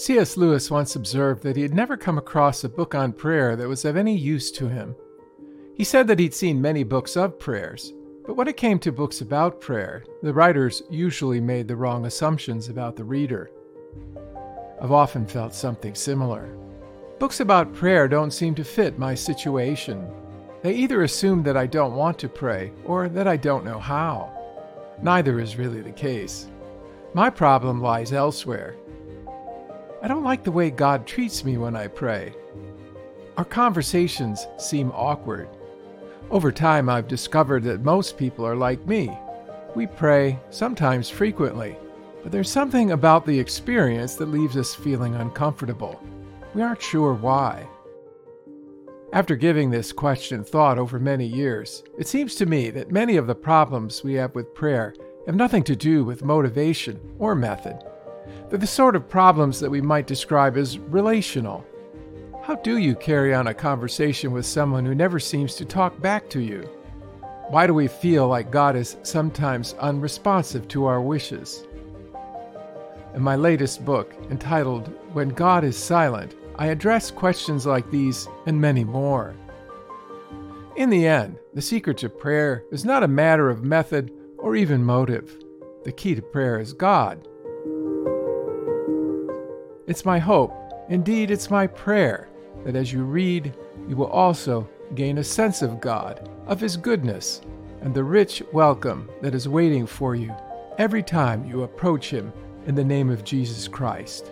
C.S. Lewis once observed that he had never come across a book on prayer that was of any use to him. He said that he'd seen many books of prayers, but when it came to books about prayer, the writers usually made the wrong assumptions about the reader. I've often felt something similar. Books about prayer don't seem to fit my situation. They either assume that I don't want to pray or that I don't know how. Neither is really the case. My problem lies elsewhere. I don't like the way God treats me when I pray. Our conversations seem awkward. Over time, I've discovered that most people are like me. We pray, sometimes frequently, but there's something about the experience that leaves us feeling uncomfortable. We aren't sure why. After giving this question thought over many years, it seems to me that many of the problems we have with prayer have nothing to do with motivation or method. They're the sort of problems that we might describe as relational. How do you carry on a conversation with someone who never seems to talk back to you? Why do we feel like God is sometimes unresponsive to our wishes? In my latest book, entitled When God is Silent, I address questions like these and many more. In the end, the secret to prayer is not a matter of method or even motive. The key to prayer is God. It's my hope, indeed, it's my prayer, that as you read, you will also gain a sense of God, of His goodness, and the rich welcome that is waiting for you every time you approach Him in the name of Jesus Christ.